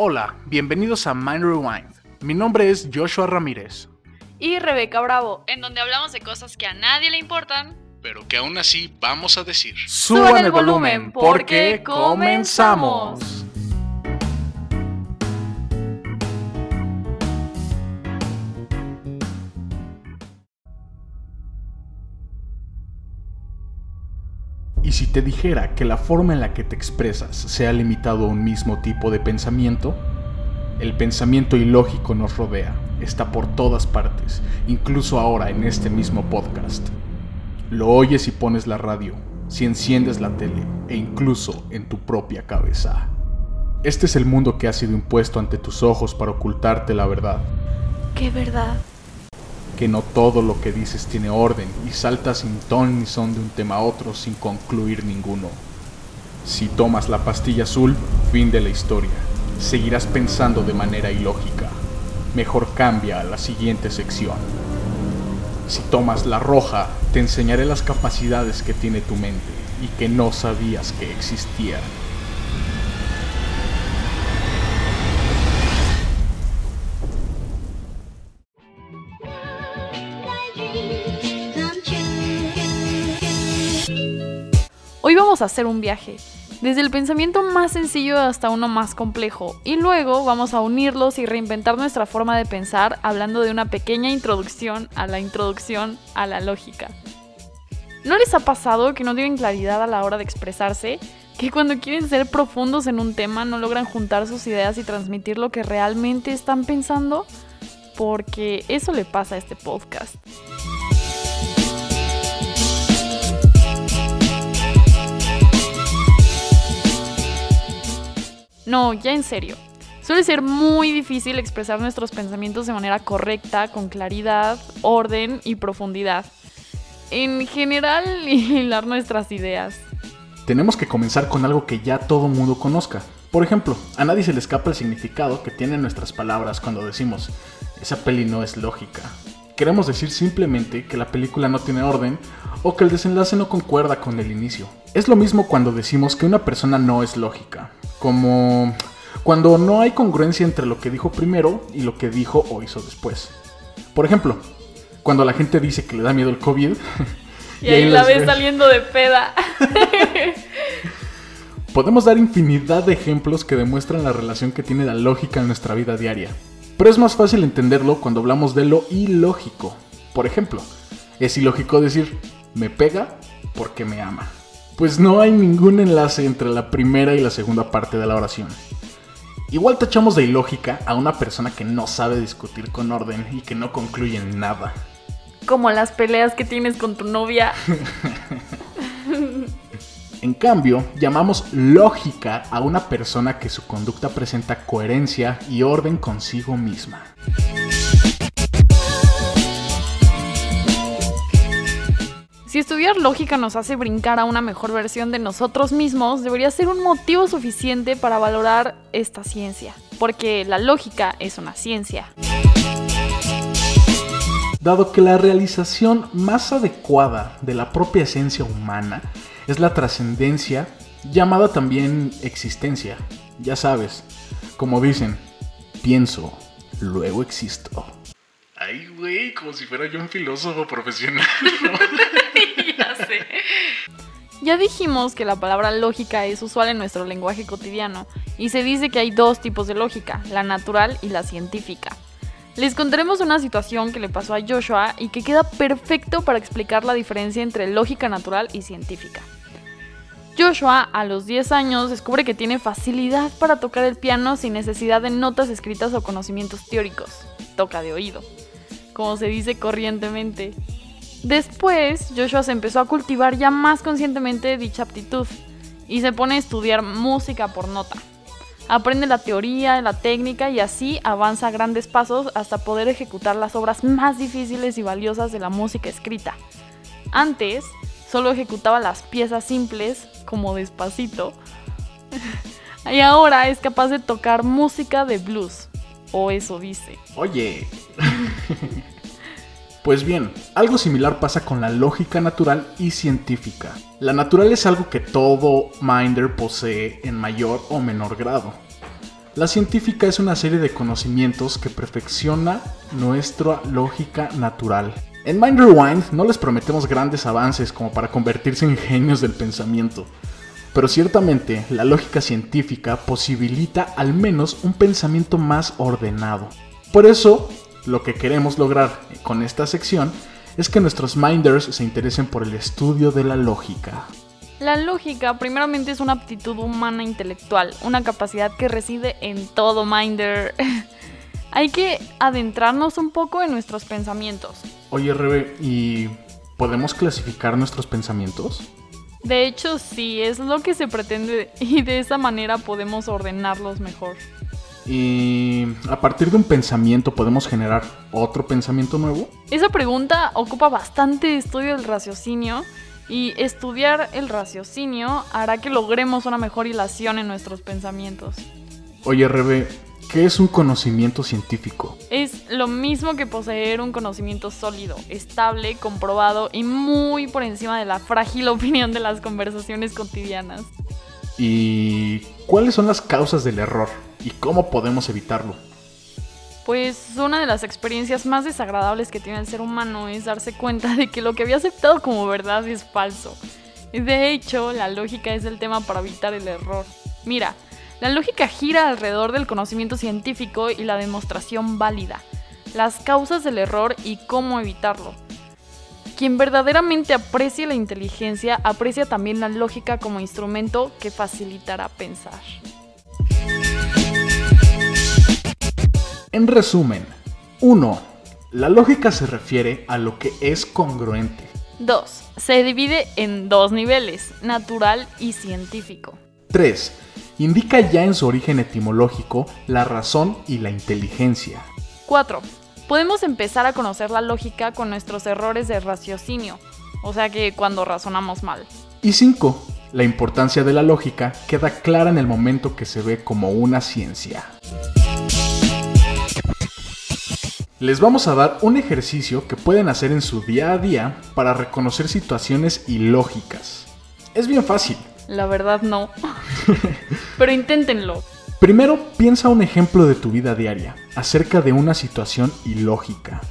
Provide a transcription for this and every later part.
Hola, bienvenidos a Mind Rewind. Mi nombre es Joshua Ramírez. Y Rebeca Bravo, en donde hablamos de cosas que a nadie le importan, pero que aún así vamos a decir. Suban el volumen porque comenzamos. Dijera que la forma en la que te expresas se ha limitado a un mismo tipo de pensamiento, el pensamiento ilógico nos rodea, está por todas partes, incluso ahora en este mismo podcast. Lo oyes si pones la radio, si enciendes la tele e incluso en tu propia cabeza. Este es el mundo que ha sido impuesto ante tus ojos para ocultarte la verdad. ¿Qué verdad? Que no todo lo que dices tiene orden y saltas sin ton ni son de un tema a otro sin concluir ninguno. Si tomas la pastilla azul, fin de la historia. Seguirás pensando de manera ilógica. Mejor cambia a la siguiente sección. Si tomas la roja, te enseñaré las capacidades que tiene tu mente y que no sabías que existían. Hacer un viaje, desde el pensamiento más sencillo hasta uno más complejo, y luego vamos a unirlos y reinventar nuestra forma de pensar hablando de una pequeña introducción a la introducción a la lógica. ¿No les ha pasado que no tienen claridad a la hora de expresarse? Que cuando quieren ser profundos en un tema no logran juntar sus ideas y transmitir lo que realmente están pensando? Porque eso le pasa a este podcast. No, ya en serio. Suele ser muy difícil expresar nuestros pensamientos de manera correcta, con claridad, orden y profundidad. En general, hilar nuestras ideas. Tenemos que comenzar con algo que ya todo mundo conozca. Por ejemplo, a nadie se le escapa el significado que tienen nuestras palabras cuando decimos, esa peli no es lógica. Queremos decir simplemente que la película no tiene orden o que el desenlace no concuerda con el inicio. Es lo mismo cuando decimos que una persona no es lógica como cuando no hay congruencia entre lo que dijo primero y lo que dijo o hizo después. Por ejemplo, cuando la gente dice que le da miedo el COVID. Y, ahí, la ves saliendo de peda. Podemos dar infinidad de ejemplos que demuestran la relación que tiene la lógica en nuestra vida diaria. Pero es más fácil entenderlo cuando hablamos de lo ilógico. Por ejemplo, es ilógico decir, me pega porque me ama pues no hay ningún enlace entre la primera y la segunda parte de la oración. Igual tachamos de ilógica a una persona que no sabe discutir con orden y que no concluye en nada. Como las peleas que tienes con tu novia. en cambio, llamamos lógica a una persona que su conducta presenta coherencia y orden consigo misma. Si estudiar lógica nos hace brincar a una mejor versión de nosotros mismos, debería ser un motivo suficiente para valorar esta ciencia, porque la lógica es una ciencia. Dado que la realización más adecuada de la propia esencia humana es la trascendencia, llamada también existencia, ya sabes, como dicen, pienso, luego existo. Ay, güey, como si fuera yo un filósofo profesional. sé. Ya dijimos que la palabra lógica es usual en nuestro lenguaje cotidiano y se dice que hay dos tipos de lógica, la natural y la científica. Les contaremos una situación que le pasó a Joshua y que queda perfecto para explicar la diferencia entre lógica natural y científica. Joshua, a los 10 años, descubre que tiene facilidad para tocar el piano sin necesidad de notas escritas o conocimientos teóricos. Toca de oído, como se dice corrientemente. Después, Joshua se empezó a cultivar ya más conscientemente dicha aptitud y se pone a estudiar música por nota. Aprende la teoría, la técnica y así avanza a grandes pasos hasta poder ejecutar las obras más difíciles y valiosas de la música escrita. Antes, solo ejecutaba las piezas simples, como despacito, y ahora es capaz de tocar música de blues, o eso dice. Oye. Pues bien, algo similar pasa con la lógica natural y científica. La natural es algo que todo minder posee en mayor o menor grado. La científica es una serie de conocimientos que perfecciona nuestra lógica natural. En Mind Rewind no les prometemos grandes avances como para convertirse en genios del pensamiento, pero ciertamente la lógica científica posibilita al menos un pensamiento más ordenado. Por eso, lo que queremos lograr con esta sección es que nuestros minders se interesen por el estudio de la lógica. La lógica primeramente es una aptitud humana intelectual, una capacidad que reside en todo minder. Hay que adentrarnos un poco en nuestros pensamientos. Oye, Rebe, ¿y podemos clasificar nuestros pensamientos? De hecho, sí, es lo que se pretende y de esa manera podemos ordenarlos mejor. ¿Y a partir de un pensamiento podemos generar otro pensamiento nuevo? Esa pregunta ocupa bastante estudio del raciocinio y estudiar el raciocinio hará que logremos una mejor hilación en nuestros pensamientos. Oye, Rebe, ¿qué es un conocimiento científico? Es lo mismo que poseer un conocimiento sólido, estable, comprobado y muy por encima de la frágil opinión de las conversaciones cotidianas. ¿Y cuáles son las causas del error y cómo podemos evitarlo? Pues una de las experiencias más desagradables que tiene el ser humano es darse cuenta de que lo que había aceptado como verdad es falso. De hecho, la lógica es el tema para evitar el error. Mira, la lógica gira alrededor del conocimiento científico y la demostración válida, las causas del error y cómo evitarlo. Quien verdaderamente aprecia la inteligencia aprecia también la lógica como instrumento que facilitará pensar. En resumen, 1. La lógica se refiere a lo que es congruente. 2. Se divide en dos niveles, natural y científico. 3. Indica ya en su origen etimológico la razón y la inteligencia. 4. Podemos empezar a conocer la lógica con nuestros errores de raciocinio, o sea que cuando razonamos mal. Y 5. La importancia de la lógica queda clara en el momento que se ve como una ciencia. Les vamos a dar un ejercicio que pueden hacer en su día a día para reconocer situaciones ilógicas. Es bien fácil. La verdad no. Pero inténtenlo. Primero piensa un ejemplo de tu vida diaria acerca de una situación ilógica.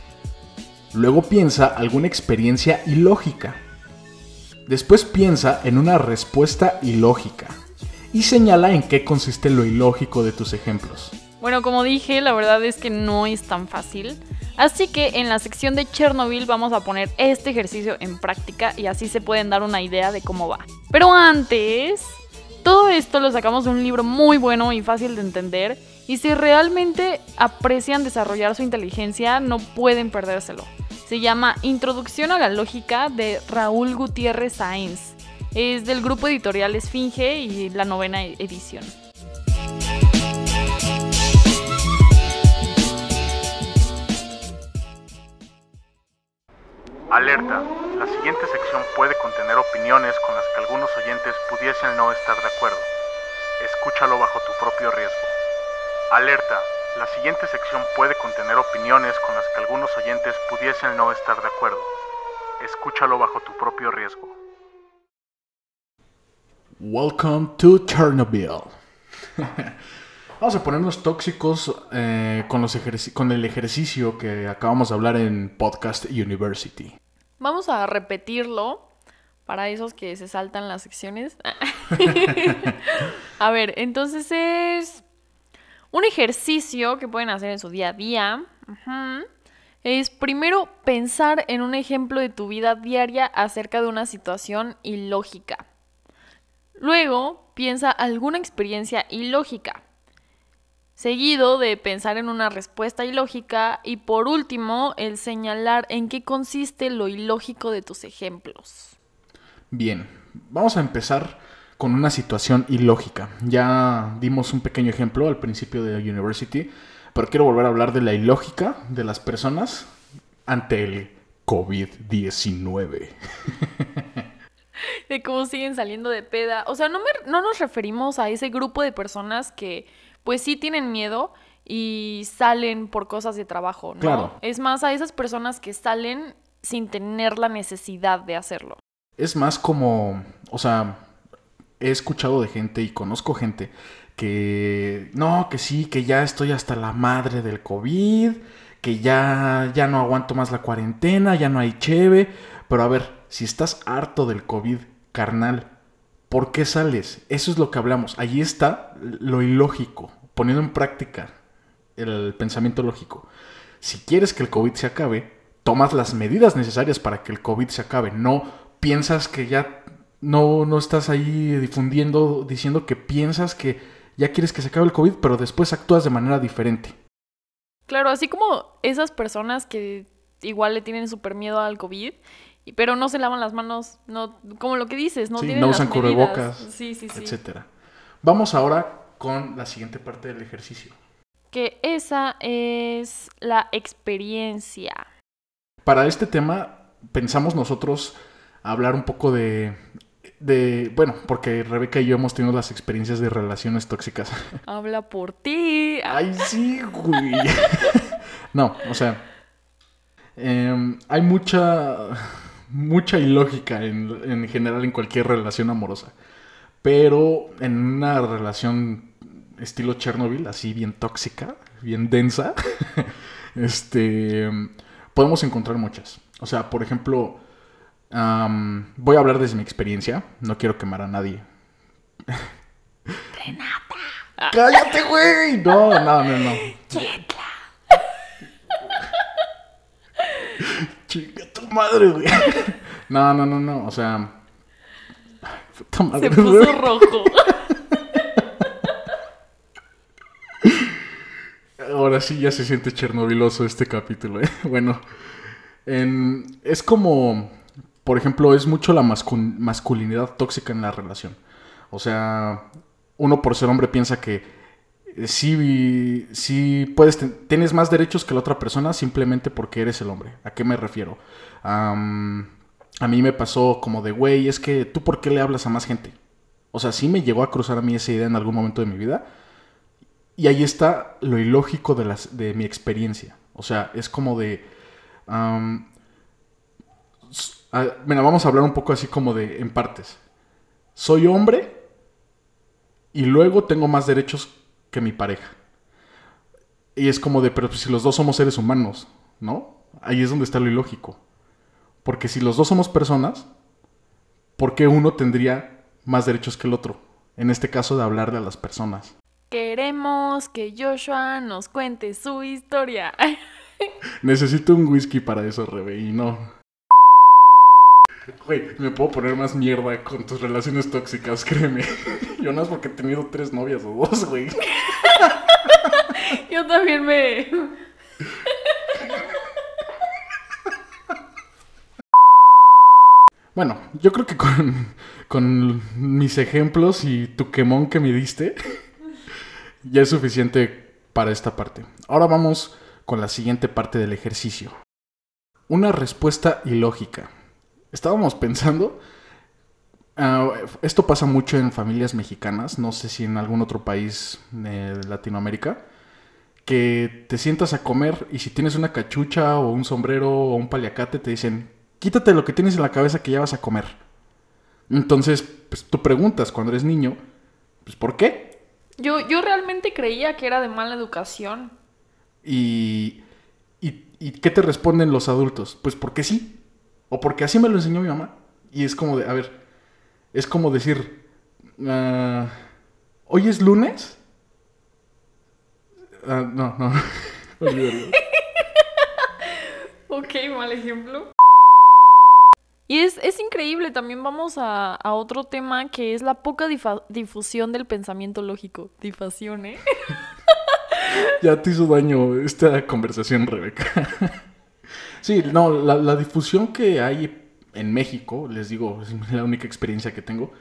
Luego piensa alguna experiencia ilógica. Después piensa en una respuesta ilógica. Y señala en qué consiste lo ilógico de tus ejemplos. Bueno, como dije, la verdad es que no es tan fácil. Así que en la sección de Chernobyl vamos a poner este ejercicio en práctica y así se pueden dar una idea de cómo va. Pero antes, todo esto lo sacamos de un libro muy bueno y fácil de entender y si realmente aprecian desarrollar su inteligencia no pueden perdérselo. Se llama Introducción a la Lógica de Raúl Gutiérrez Sáenz. Es del grupo editorial Esfinge y la novena edición. Alerta. La siguiente sección puede contener opiniones con las que algunos oyentes pudiesen no estar de acuerdo. Escúchalo bajo tu propio riesgo. Alerta. La siguiente sección puede contener opiniones con las que algunos oyentes pudiesen no estar de acuerdo. Escúchalo bajo tu propio riesgo. Welcome to Chernobyl. Vamos a ponernos tóxicos eh, con, los con el ejercicio que acabamos de hablar en Podcast University. Vamos a repetirlo para esos que se saltan las secciones. a ver, entonces es un ejercicio que pueden hacer en su día a día. Es primero pensar en un ejemplo de tu vida diaria acerca de una situación ilógica. Luego, piensa alguna experiencia ilógica seguido de pensar en una respuesta ilógica y por último el señalar en qué consiste lo ilógico de tus ejemplos. Bien, vamos a empezar con una situación ilógica. Ya dimos un pequeño ejemplo al principio de University, pero quiero volver a hablar de la ilógica de las personas ante el COVID-19. de cómo siguen saliendo de peda. O sea, no, no nos referimos a ese grupo de personas que pues sí tienen miedo y salen por cosas de trabajo, ¿no? Claro. Es más a esas personas que salen sin tener la necesidad de hacerlo. Es más como, o sea, he escuchado de gente y conozco gente que no, que sí, que ya estoy hasta la madre del COVID, que ya, ya no aguanto más la cuarentena, ya no hay cheve. Pero a ver, si estás harto del COVID, carnal, ¿por qué sales? Eso es lo que hablamos. Allí está lo ilógico, poniendo en práctica el pensamiento lógico. Si quieres que el COVID se acabe, tomas las medidas necesarias para que el COVID se acabe. No piensas que ya no, no estás ahí difundiendo, diciendo que piensas que ya quieres que se acabe el COVID, pero después actúas de manera diferente. Claro, así como esas personas que igual le tienen súper miedo al COVID, pero no se lavan las manos, no, como lo que dices, no tienen no usan cubrebocas, sí, sí, sí. etcétera. Vamos ahora con la siguiente parte del ejercicio. Que esa es la experiencia. Para este tema pensamos nosotros hablar un poco de, de, bueno, porque Rebeca y yo hemos tenido las experiencias de relaciones tóxicas. Habla por ti. Ay, sí, güey. no, o sea, em, hay mucha, mucha ilógica en, en general en cualquier relación amorosa. Pero en una relación estilo Chernobyl, así bien tóxica, bien densa, este, podemos encontrar muchas. O sea, por ejemplo, voy a hablar desde mi experiencia. No quiero quemar a nadie. Renata. ¡Cállate, güey! No, no, no, no. Chinga tu madre, güey. No, no, no, no. O sea. Puta madre, Se puso rojo. Ahora sí ya se siente chernobiloso este capítulo, ¿eh? Bueno. es como por ejemplo, es mucho la masculinidad tóxica en la relación. O sea, uno por ser hombre piensa que sí, sí puedes, tienes más derechos que la otra persona simplemente porque eres el hombre. ¿A qué me refiero? a mí me pasó como de, güey, es que tú por qué le hablas a más gente. O sea, sí me llegó a cruzar a mí esa idea en algún momento de mi vida. Y ahí está lo ilógico de, las, de mi experiencia. O sea, es como de... Mira, vamos a hablar un poco así como de en partes. Soy hombre y luego tengo más derechos que mi pareja. Y es como de, pero si los dos somos seres humanos, ¿no? Ahí es donde está lo ilógico. Porque si los dos somos personas, ¿por qué uno tendría más derechos que el otro? En este caso de hablarle a las personas. Queremos que Joshua nos cuente su historia. Necesito un whisky para eso, Rebe, y no. Güey, me puedo poner más mierda con tus relaciones tóxicas, créeme. Yo no es porque he tenido tres novias o dos, güey. Yo también me... Bueno, yo creo que con, con mis ejemplos y tu quemón que me diste, ya es suficiente para esta parte. Ahora vamos con la siguiente parte del ejercicio. Una respuesta ilógica estábamos pensando, ah, esto pasa mucho en familias mexicanas, no sé si en algún otro país de Latinoamérica, que te sientas a comer y si tienes una cachucha o un sombrero o un paliacate te dicen, quítate lo que tienes en la cabeza que ya vas a comer. Entonces, pues tú preguntas cuando eres niño, pues ¿por qué? Yo, yo realmente creía que era de mala educación. ¿Y, y, y qué te responden los adultos? Pues porque sí. O porque así me lo enseñó mi mamá. Y es como de, a ver, es como decir, uh, ¿hoy es lunes? Uh, no, no, ok, mal ejemplo. Y es, es, increíble, también vamos a, a, otro tema que es la poca difusión del pensamiento lógico. Difación, ¿eh? ya te hizo daño esta conversación, Rebeca. Sí, no, la, difusión que hay en México, les digo, es la única experiencia que tengo,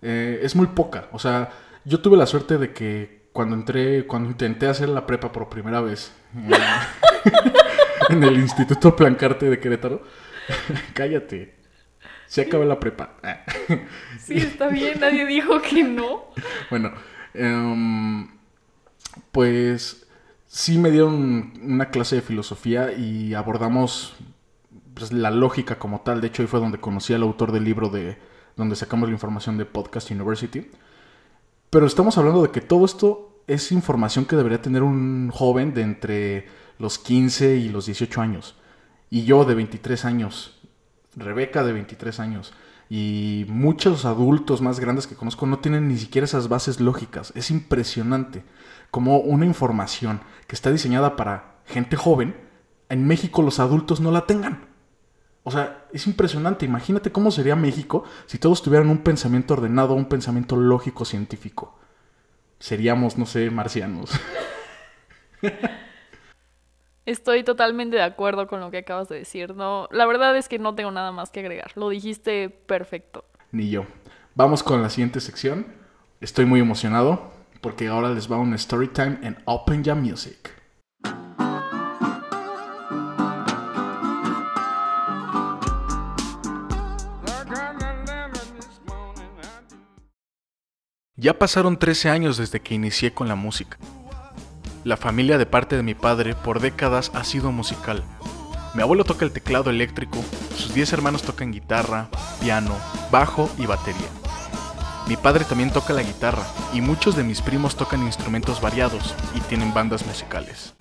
eh, es muy poca. O sea, yo tuve la suerte de que cuando entré, cuando intenté hacer la prepa por primera vez en el Instituto Plancarte de Querétaro, cállate, se acabó la prepa. sí, está bien, nadie dijo que no. Bueno, em, pues sí me dieron una clase de filosofía y abordamos pues, la lógica como tal. De hecho, ahí fue donde conocí al autor del libro de, donde sacamos la información de Podcast University. Pero estamos hablando de que todo esto es información que debería tener un joven de entre los 15 y los 18 años. Y yo de 23 años. Rebeca de 23 años. Y muchos adultos más grandes que conozco no tienen ni siquiera esas bases lógicas. Es impresionante como una información que está diseñada para gente joven, en México los adultos no la tengan. O sea, es impresionante. Imagínate cómo sería México si todos tuvieran un pensamiento ordenado, un pensamiento lógico científico. Seríamos, no sé, marcianos. Estoy totalmente de acuerdo con lo que acabas de decir. No, la verdad es que no tengo nada más que agregar. Lo dijiste perfecto. Ni yo. Vamos con la siguiente sección. Estoy muy emocionado porque ahora les va un story time en Open Jam Music. Ya pasaron 13 años desde que inicié con la música. La familia de parte de mi padre por décadas ha sido musical. Mi abuelo toca el teclado eléctrico, sus 10 hermanos tocan guitarra, piano, bajo y batería. Mi padre también toca la guitarra y muchos de mis primos tocan instrumentos variados y tienen bandas musicales.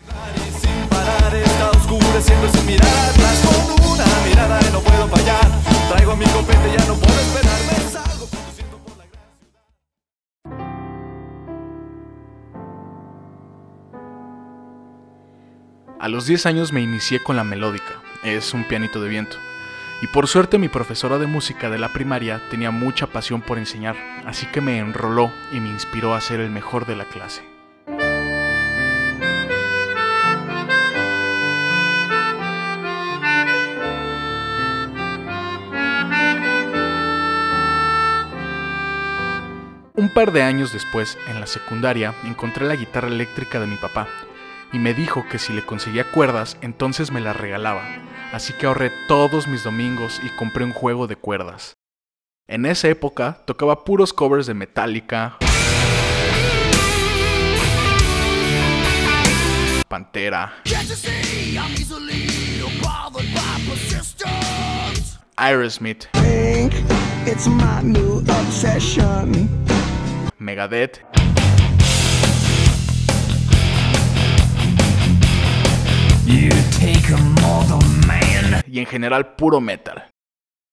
A los 10 años me inicié con la melódica, es un pianito de viento. Y por suerte mi profesora de música de la primaria tenía mucha pasión por enseñar, así que me enroló y me inspiró a ser el mejor de la clase. Un par de años después, en la secundaria, encontré la guitarra eléctrica de mi papá y me dijo que si le conseguía cuerdas, entonces me la regalaba. Así que ahorré todos mis domingos y compré un juego de cuerdas. En esa época tocaba puros covers de Metallica, Pantera, Aerosmith, Megadeth y en general puro metal.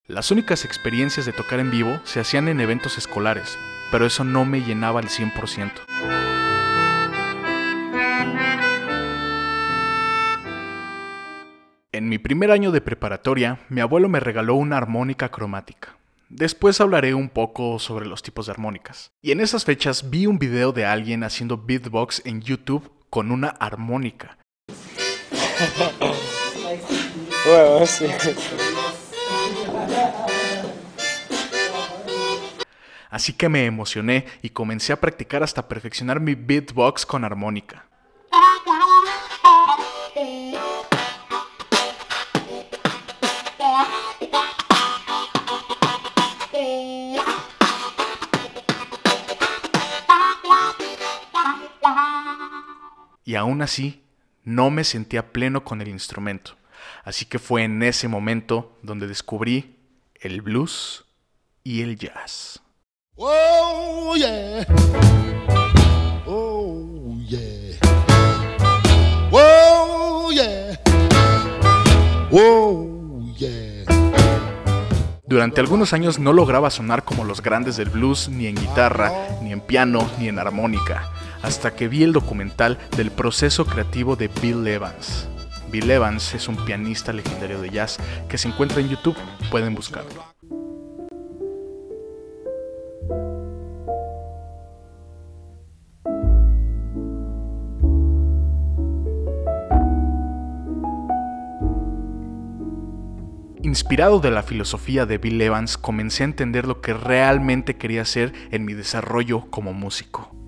Las únicas experiencias de tocar en vivo se hacían en eventos escolares, pero eso no me llenaba al 100%. En mi primer año de preparatoria, mi abuelo me regaló una armónica cromática. Después hablaré un poco sobre los tipos de armónicas. Y en esas fechas vi un video de alguien haciendo beatbox en YouTube con una armónica. Así que me emocioné y comencé a practicar hasta perfeccionar mi beatbox con armónica. Y aún así, no me sentía pleno con el instrumento. Así que fue en ese momento donde descubrí el blues y el jazz. Oh, yeah. Oh, yeah. Oh, yeah. Oh, yeah. Durante algunos años no lograba sonar como los grandes del blues, ni en guitarra, ni en piano, ni en armónica hasta que vi el documental del proceso creativo de Bill Evans. Bill Evans es un pianista legendario de jazz que se encuentra en YouTube, pueden buscarlo. Inspirado de la filosofía de Bill Evans, comencé a entender lo que realmente quería hacer en mi desarrollo como músico.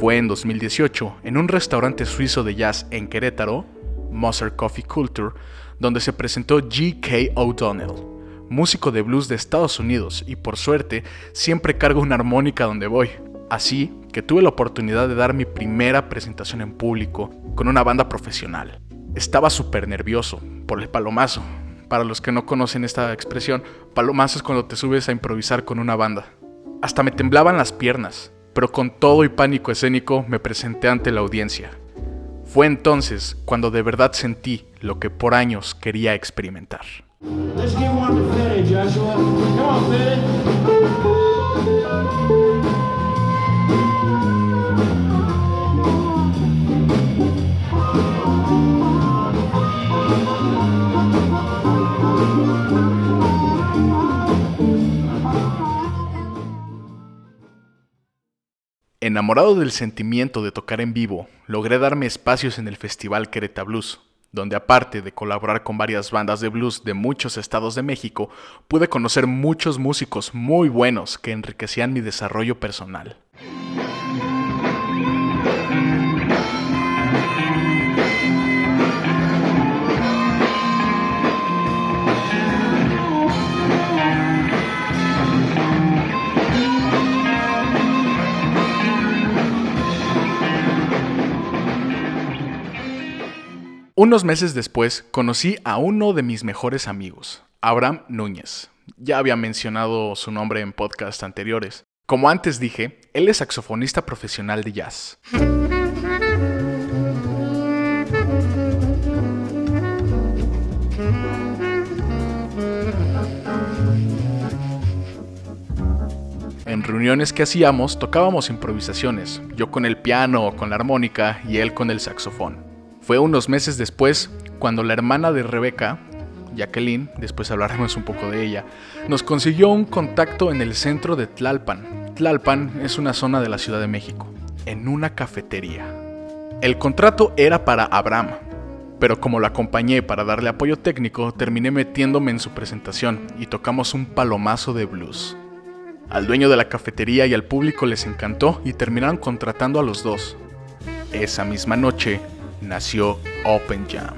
Fue en 2018, en un restaurante suizo de jazz en Querétaro, Moser Coffee Culture, donde se presentó G.K. O'Donnell, músico de blues de Estados Unidos, y por suerte siempre cargo una armónica donde voy. Así que tuve la oportunidad de dar mi primera presentación en público con una banda profesional. Estaba súper nervioso por el palomazo, Para los que no conocen esta expresión, palomazo es cuando te subes a improvisar con una banda. Hasta me temblaban las piernas, pero con todo y pánico escénico me presenté ante la audiencia. Fue entonces cuando de verdad sentí lo que por años quería experimentar. Enamorado del sentimiento de tocar en vivo, logré darme espacios en el Festival Quereta Blues, donde aparte de colaborar con varias bandas de blues de muchos estados de México, pude conocer muchos músicos muy buenos que enriquecían mi desarrollo personal. Unos meses después conocí a uno de mis mejores amigos, Abraham Núñez. Ya había mencionado su nombre en podcasts anteriores. Como antes dije, él es saxofonista profesional de jazz. En reuniones que hacíamos tocábamos improvisaciones, yo con el piano o con la armónica y él con el saxofón. Fue unos meses después cuando la hermana de Rebeca, Jacqueline, después hablaremos un poco de ella, nos consiguió un contacto en el centro de Tlalpan. Tlalpan es una zona de la Ciudad de México, en una cafetería. El contrato era para Abraham, pero como lo acompañé para darle apoyo técnico, terminé metiéndome en su presentación y tocamos un palomazo de blues. Al dueño de la cafetería y al público les encantó y terminaron contratando a los dos. Esa misma noche, nació Open Jam.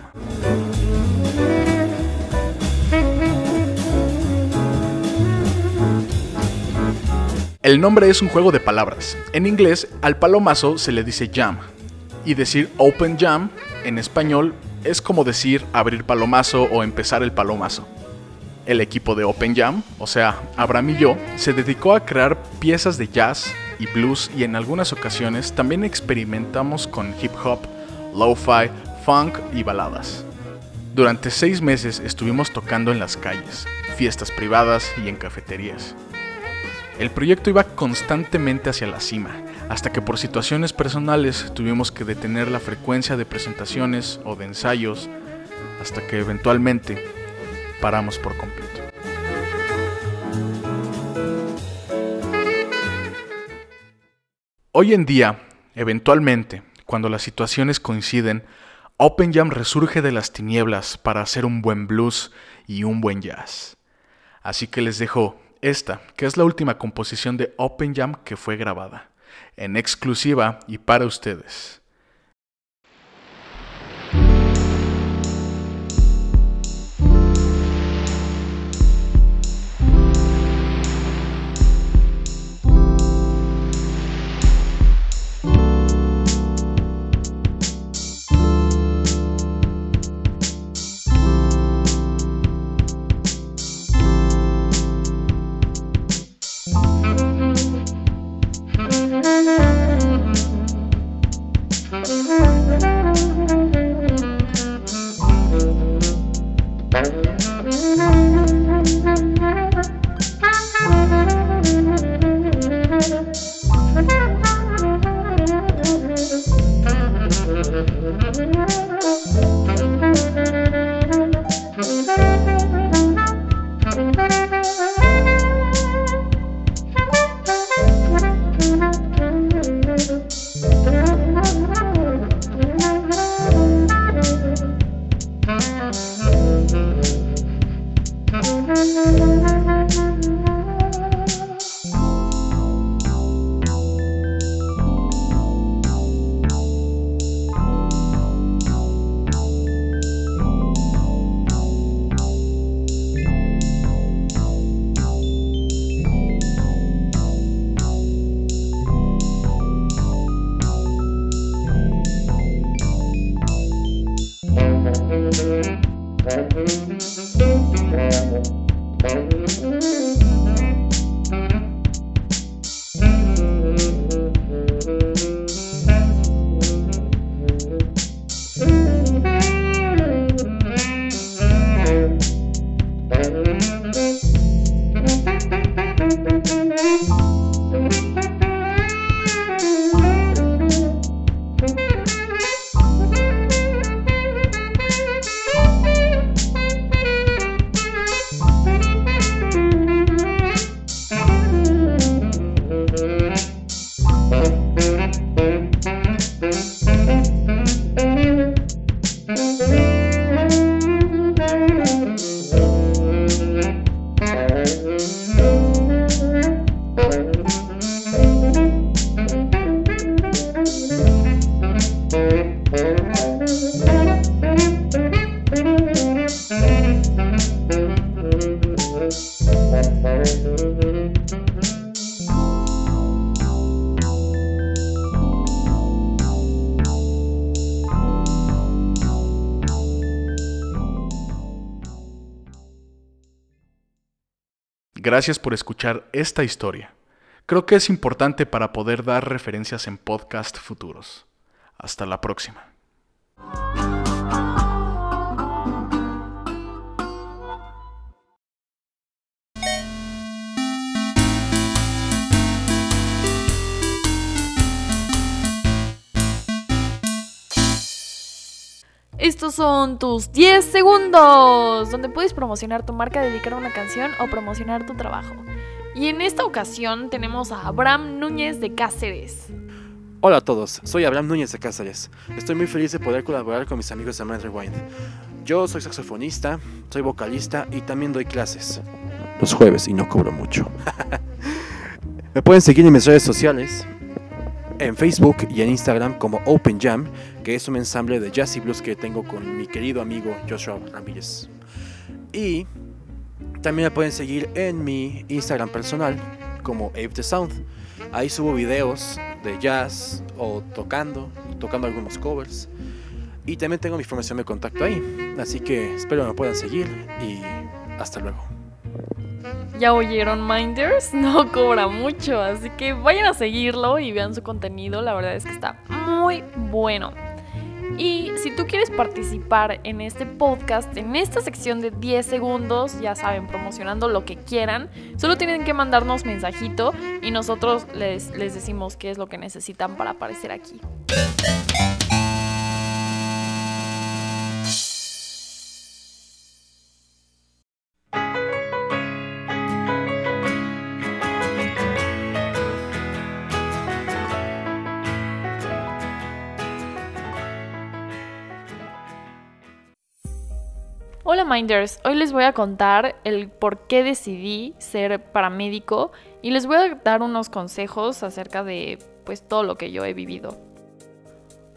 El nombre es un juego de palabras. En inglés, al palomazo se le dice jam. Y decir open jam en español es como decir abrir palomazo o empezar el palomazo. El equipo de Open Jam, o sea, Abraham y yo, se dedicó a crear piezas de jazz y blues y en algunas ocasiones también experimentamos con hip hop lo-fi, funk y baladas. Durante seis meses estuvimos tocando en las calles, fiestas privadas y en cafeterías. El proyecto iba constantemente hacia la cima, hasta que por situaciones personales tuvimos que detener la frecuencia de presentaciones o de ensayos, hasta que eventualmente paramos por completo. Hoy en día, eventualmente, cuando las situaciones coinciden, Open Jam resurge de las tinieblas para hacer un buen blues y un buen jazz. Así que les dejo esta, que es la última composición de Open Jam que fue grabada, en exclusiva y para ustedes. Thank you. Gracias por escuchar esta historia. Creo que es importante para poder dar referencias en podcast futuros. Hasta la próxima. Estos son tus 10 segundos, donde puedes promocionar tu marca, dedicar una canción o promocionar tu trabajo. Y en esta ocasión tenemos a Abraham Núñez de Cáceres. Hola a todos, soy Abraham Núñez de Cáceres. Estoy muy feliz de poder colaborar con mis amigos de Man Rewind. Yo soy saxofonista, soy vocalista y también doy clases. Los jueves y no cobro mucho. Me pueden seguir en mis redes sociales, en Facebook y en Instagram como Open Jam, que es un ensamble de jazz y blues que tengo con mi querido amigo Joshua Ramírez. Y también me pueden seguir en mi Instagram personal como Ave the Sound. Ahí subo videos de jazz o tocando, tocando algunos covers. Y también tengo mi información de contacto ahí. Así que espero me puedan seguir y hasta luego. Ya oyeron Minders, no cobra mucho, así que vayan a seguirlo y vean su contenido, la verdad es que está muy bueno. Y si tú quieres participar en este podcast, en esta sección de 10 segundos, ya saben, promocionando lo que quieran, solo tienen que mandarnos mensajito y nosotros les, les decimos qué es lo que necesitan para aparecer aquí. Hola Minders, hoy les voy a contar el por qué decidí ser paramédico y les voy a dar unos consejos acerca de pues todo lo que yo he vivido.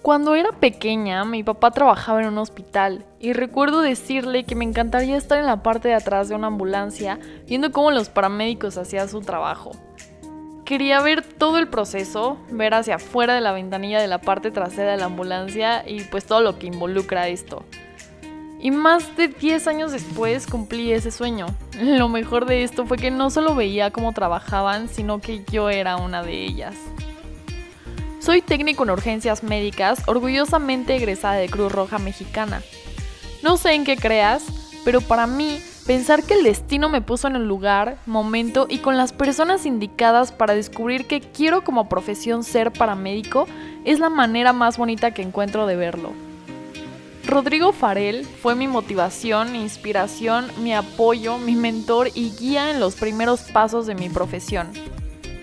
Cuando era pequeña, mi papá trabajaba en un hospital y recuerdo decirle que me encantaría estar en la parte de atrás de una ambulancia viendo cómo los paramédicos hacían su trabajo. Quería ver todo el proceso, ver hacia afuera de la ventanilla de la parte trasera de la ambulancia y pues todo lo que involucra esto. Y más de 10 años después cumplí ese sueño. Lo mejor de esto fue que no solo veía cómo trabajaban, sino que yo era una de ellas. Soy técnico en urgencias médicas, orgullosamente egresada de Cruz Roja Mexicana. No sé en qué creas, pero para mí, pensar que el destino me puso en el lugar, momento y con las personas indicadas para descubrir que quiero como profesión ser paramédico es la manera más bonita que encuentro de verlo. Rodrigo Farel fue mi motivación, inspiración, mi apoyo, mi mentor y guía en los primeros pasos de mi profesión.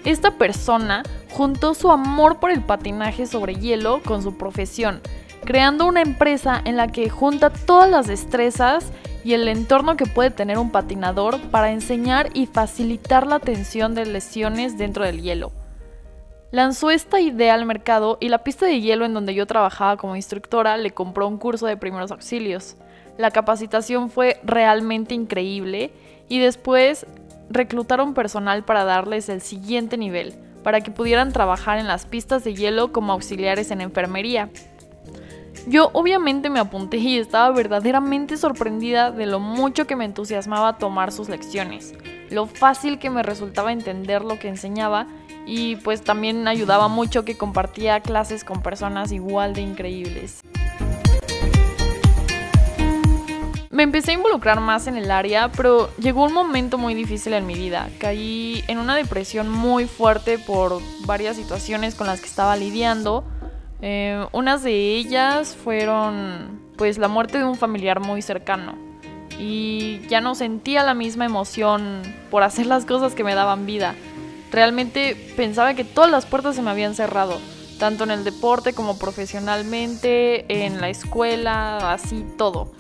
Esta persona juntó su amor por el patinaje sobre hielo con su profesión, creando una empresa en la que junta todas las destrezas y el entorno que puede tener un patinador para enseñar y facilitar la atención de lesiones dentro del hielo lanzó esta idea al mercado y la pista de hielo en donde yo trabajaba como instructora le compró un curso de primeros auxilios. La capacitación fue realmente increíble y después reclutaron personal para darles el siguiente nivel, para que pudieran trabajar en las pistas de hielo como auxiliares en enfermería. Yo obviamente me apunté y estaba verdaderamente sorprendida de lo mucho que me entusiasmaba tomar sus lecciones, lo fácil que me resultaba entender lo que enseñaba y pues también ayudaba mucho que compartía clases con personas igual de increíbles. Me empecé a involucrar más en el área, pero llegó un momento muy difícil en mi vida. Caí en una depresión muy fuerte por varias situaciones con las que estaba lidiando. Eh, unas de ellas fueron pues la muerte de un familiar muy cercano. Y ya no sentía la misma emoción por hacer las cosas que me daban vida. Realmente pensaba que todas las puertas se me habían cerrado, tanto en el deporte como profesionalmente, en la escuela, así todo.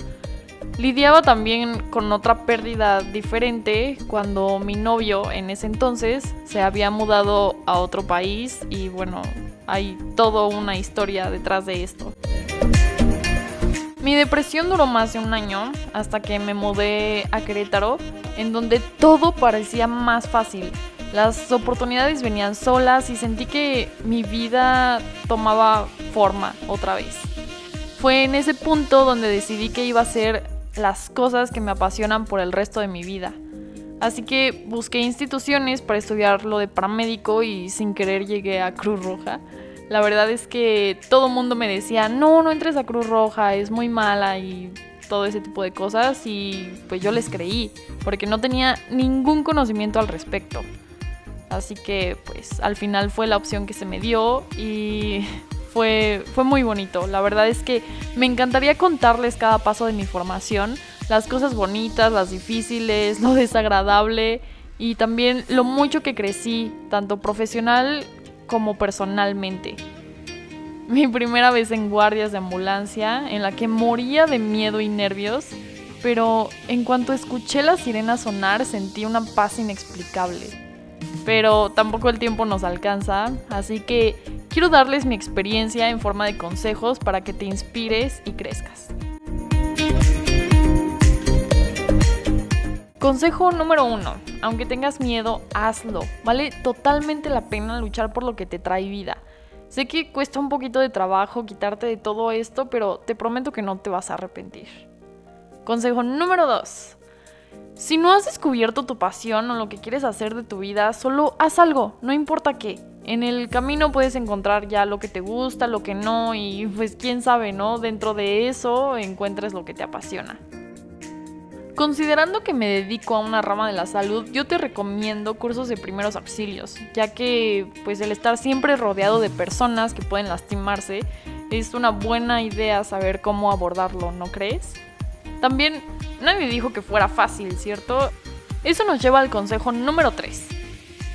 Lidiaba también con otra pérdida diferente cuando mi novio en ese entonces se había mudado a otro país y bueno, hay toda una historia detrás de esto. Mi depresión duró más de un año hasta que me mudé a Querétaro, en donde todo parecía más fácil. Las oportunidades venían solas y sentí que mi vida tomaba forma otra vez. Fue en ese punto donde decidí que iba a hacer las cosas que me apasionan por el resto de mi vida. Así que busqué instituciones para estudiar lo de paramédico y sin querer llegué a Cruz Roja. La verdad es que todo mundo me decía, no, no entres a Cruz Roja, es muy mala y todo ese tipo de cosas y pues yo les creí porque no tenía ningún conocimiento al respecto. Así que pues al final fue la opción que se me dio y fue, fue muy bonito. La verdad es que me encantaría contarles cada paso de mi formación las cosas bonitas, las difíciles, lo desagradable y también lo mucho que crecí, tanto profesional como personalmente. Mi primera vez en guardias de ambulancia, en la que moría de miedo y nervios, pero en cuanto escuché la sirena sonar sentí una paz inexplicable. Pero tampoco el tiempo nos alcanza, así que quiero darles mi experiencia en forma de consejos para que te inspires y crezcas. Consejo número uno, aunque tengas miedo, hazlo. Vale totalmente la pena luchar por lo que te trae vida. Sé que cuesta un poquito de trabajo quitarte de todo esto, pero te prometo que no te vas a arrepentir. Consejo número dos, si no has descubierto tu pasión o lo que quieres hacer de tu vida, solo haz algo, no importa qué. En el camino puedes encontrar ya lo que te gusta, lo que no, y pues quién sabe, ¿no? Dentro de eso encuentres lo que te apasiona. Considerando que me dedico a una rama de la salud, yo te recomiendo cursos de primeros auxilios, ya que pues el estar siempre rodeado de personas que pueden lastimarse es una buena idea saber cómo abordarlo, ¿no crees? También nadie dijo que fuera fácil, ¿cierto? Eso nos lleva al consejo número 3.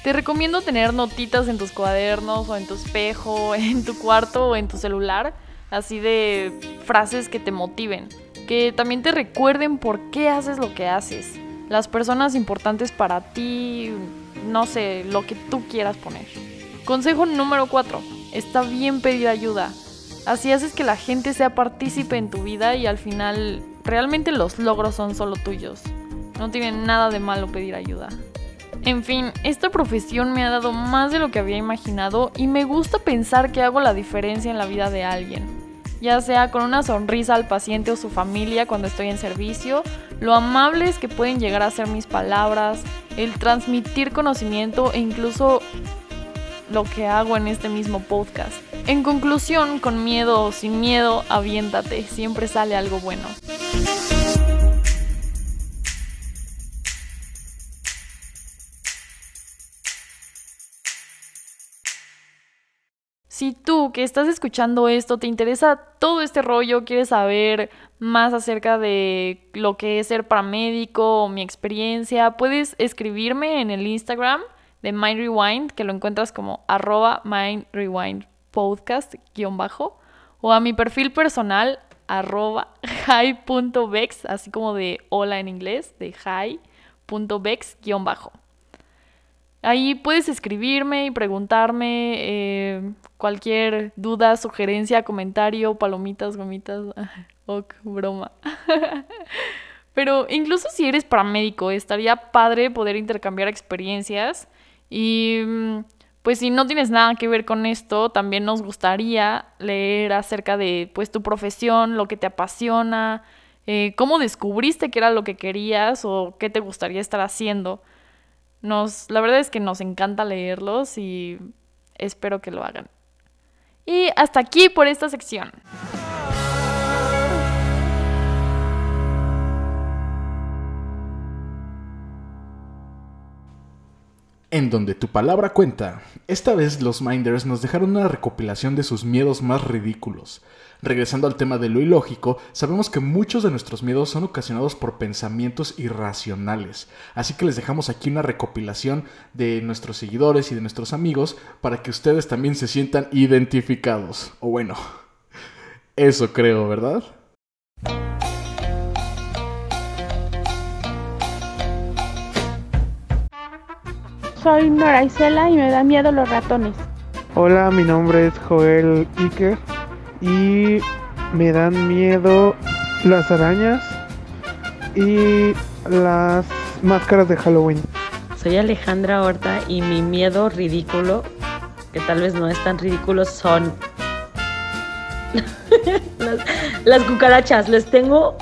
Te recomiendo tener notitas en tus cuadernos o en tu espejo, en tu cuarto o en tu celular, así de frases que te motiven que también te recuerden por qué haces lo que haces. Las personas importantes para ti, no sé, lo que tú quieras poner. Consejo número 4. Está bien pedir ayuda. Así haces que la gente sea partícipe en tu vida y al final realmente los logros son solo tuyos. No tiene nada de malo pedir ayuda. En fin, esta profesión me ha dado más de lo que había imaginado y me gusta pensar que hago la diferencia en la vida de alguien ya sea con una sonrisa al paciente o su familia cuando estoy en servicio, lo amables que pueden llegar a ser mis palabras, el transmitir conocimiento e incluso lo que hago en este mismo podcast. En conclusión, con miedo o sin miedo, aviéntate, siempre sale algo bueno. Si tú que estás escuchando esto te interesa todo este rollo, quieres saber más acerca de lo que es ser paramédico o mi experiencia, puedes escribirme en el Instagram de Mind Rewind, que lo encuentras como arroba Mind podcast bajo, o a mi perfil personal arroba hi.bex, así como de hola en inglés, de hi.bex bajo. Ahí puedes escribirme y preguntarme eh, cualquier duda, sugerencia, comentario, palomitas, gomitas, ok, broma. Pero incluso si eres paramédico, estaría padre poder intercambiar experiencias y mm, pues si no tienes nada que ver con esto, también nos gustaría leer acerca de pues tu profesión, lo que te apasiona, eh, cómo descubriste que era lo que querías o qué te gustaría estar haciendo. Nos, la verdad es que nos encanta leerlos y espero que lo hagan. Y hasta aquí por esta sección. En donde tu palabra cuenta, esta vez los Minders nos dejaron una recopilación de sus miedos más ridículos. Regresando al tema de lo ilógico, sabemos que muchos de nuestros miedos son ocasionados por pensamientos irracionales, así que les dejamos aquí una recopilación de nuestros seguidores y de nuestros amigos para que ustedes también se sientan identificados. O bueno, eso creo, ¿verdad? Soy Nora Isela y me da miedo los ratones. Hola, mi nombre es Joel Iker y me dan miedo las arañas y las máscaras de Halloween. Soy Alejandra Horta y mi miedo ridículo, que tal vez no es tan ridículo, son las, las cucarachas. Les tengo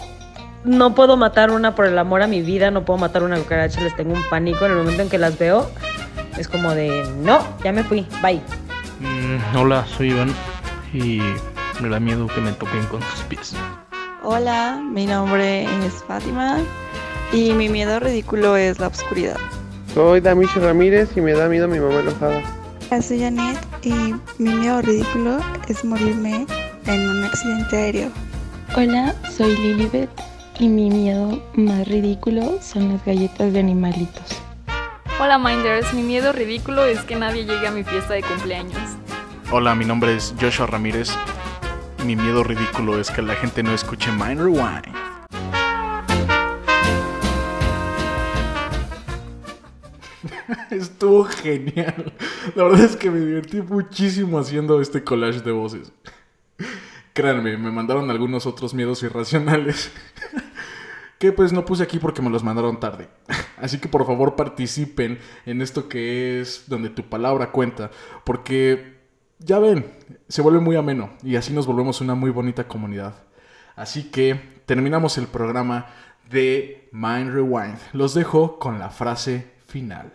no puedo matar una por el amor a mi vida, no puedo matar una cucaracha, les tengo un pánico en el momento en que las veo. Es como de, no, ya me fui, bye. Mm, hola, soy Iván y me da miedo que me toquen con sus pies. Hola, mi nombre es Fátima y mi miedo ridículo es la oscuridad. Soy Damisha Ramírez y me da miedo mi mamá enojada. Hola, soy Janet y mi miedo ridículo es morirme en un accidente aéreo. Hola, soy Lilibet y mi miedo más ridículo son las galletas de animalitos. Hola Minders, mi miedo ridículo es que nadie llegue a mi fiesta de cumpleaños. Hola, mi nombre es Joshua Ramírez. Mi miedo ridículo es que la gente no escuche Mind Rewind. Estuvo genial. La verdad es que me divertí muchísimo haciendo este collage de voces. Créanme, me mandaron algunos otros miedos irracionales. pues no puse aquí porque me los mandaron tarde. Así que por favor participen en esto que es donde tu palabra cuenta. Porque ya ven, se vuelve muy ameno y así nos volvemos una muy bonita comunidad. Así que terminamos el programa de Mind Rewind. Los dejo con la frase final.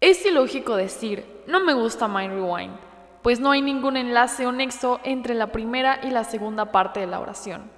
Es ilógico decir, no me gusta Mind Rewind, pues no hay ningún enlace o nexo entre la primera y la segunda parte de la oración.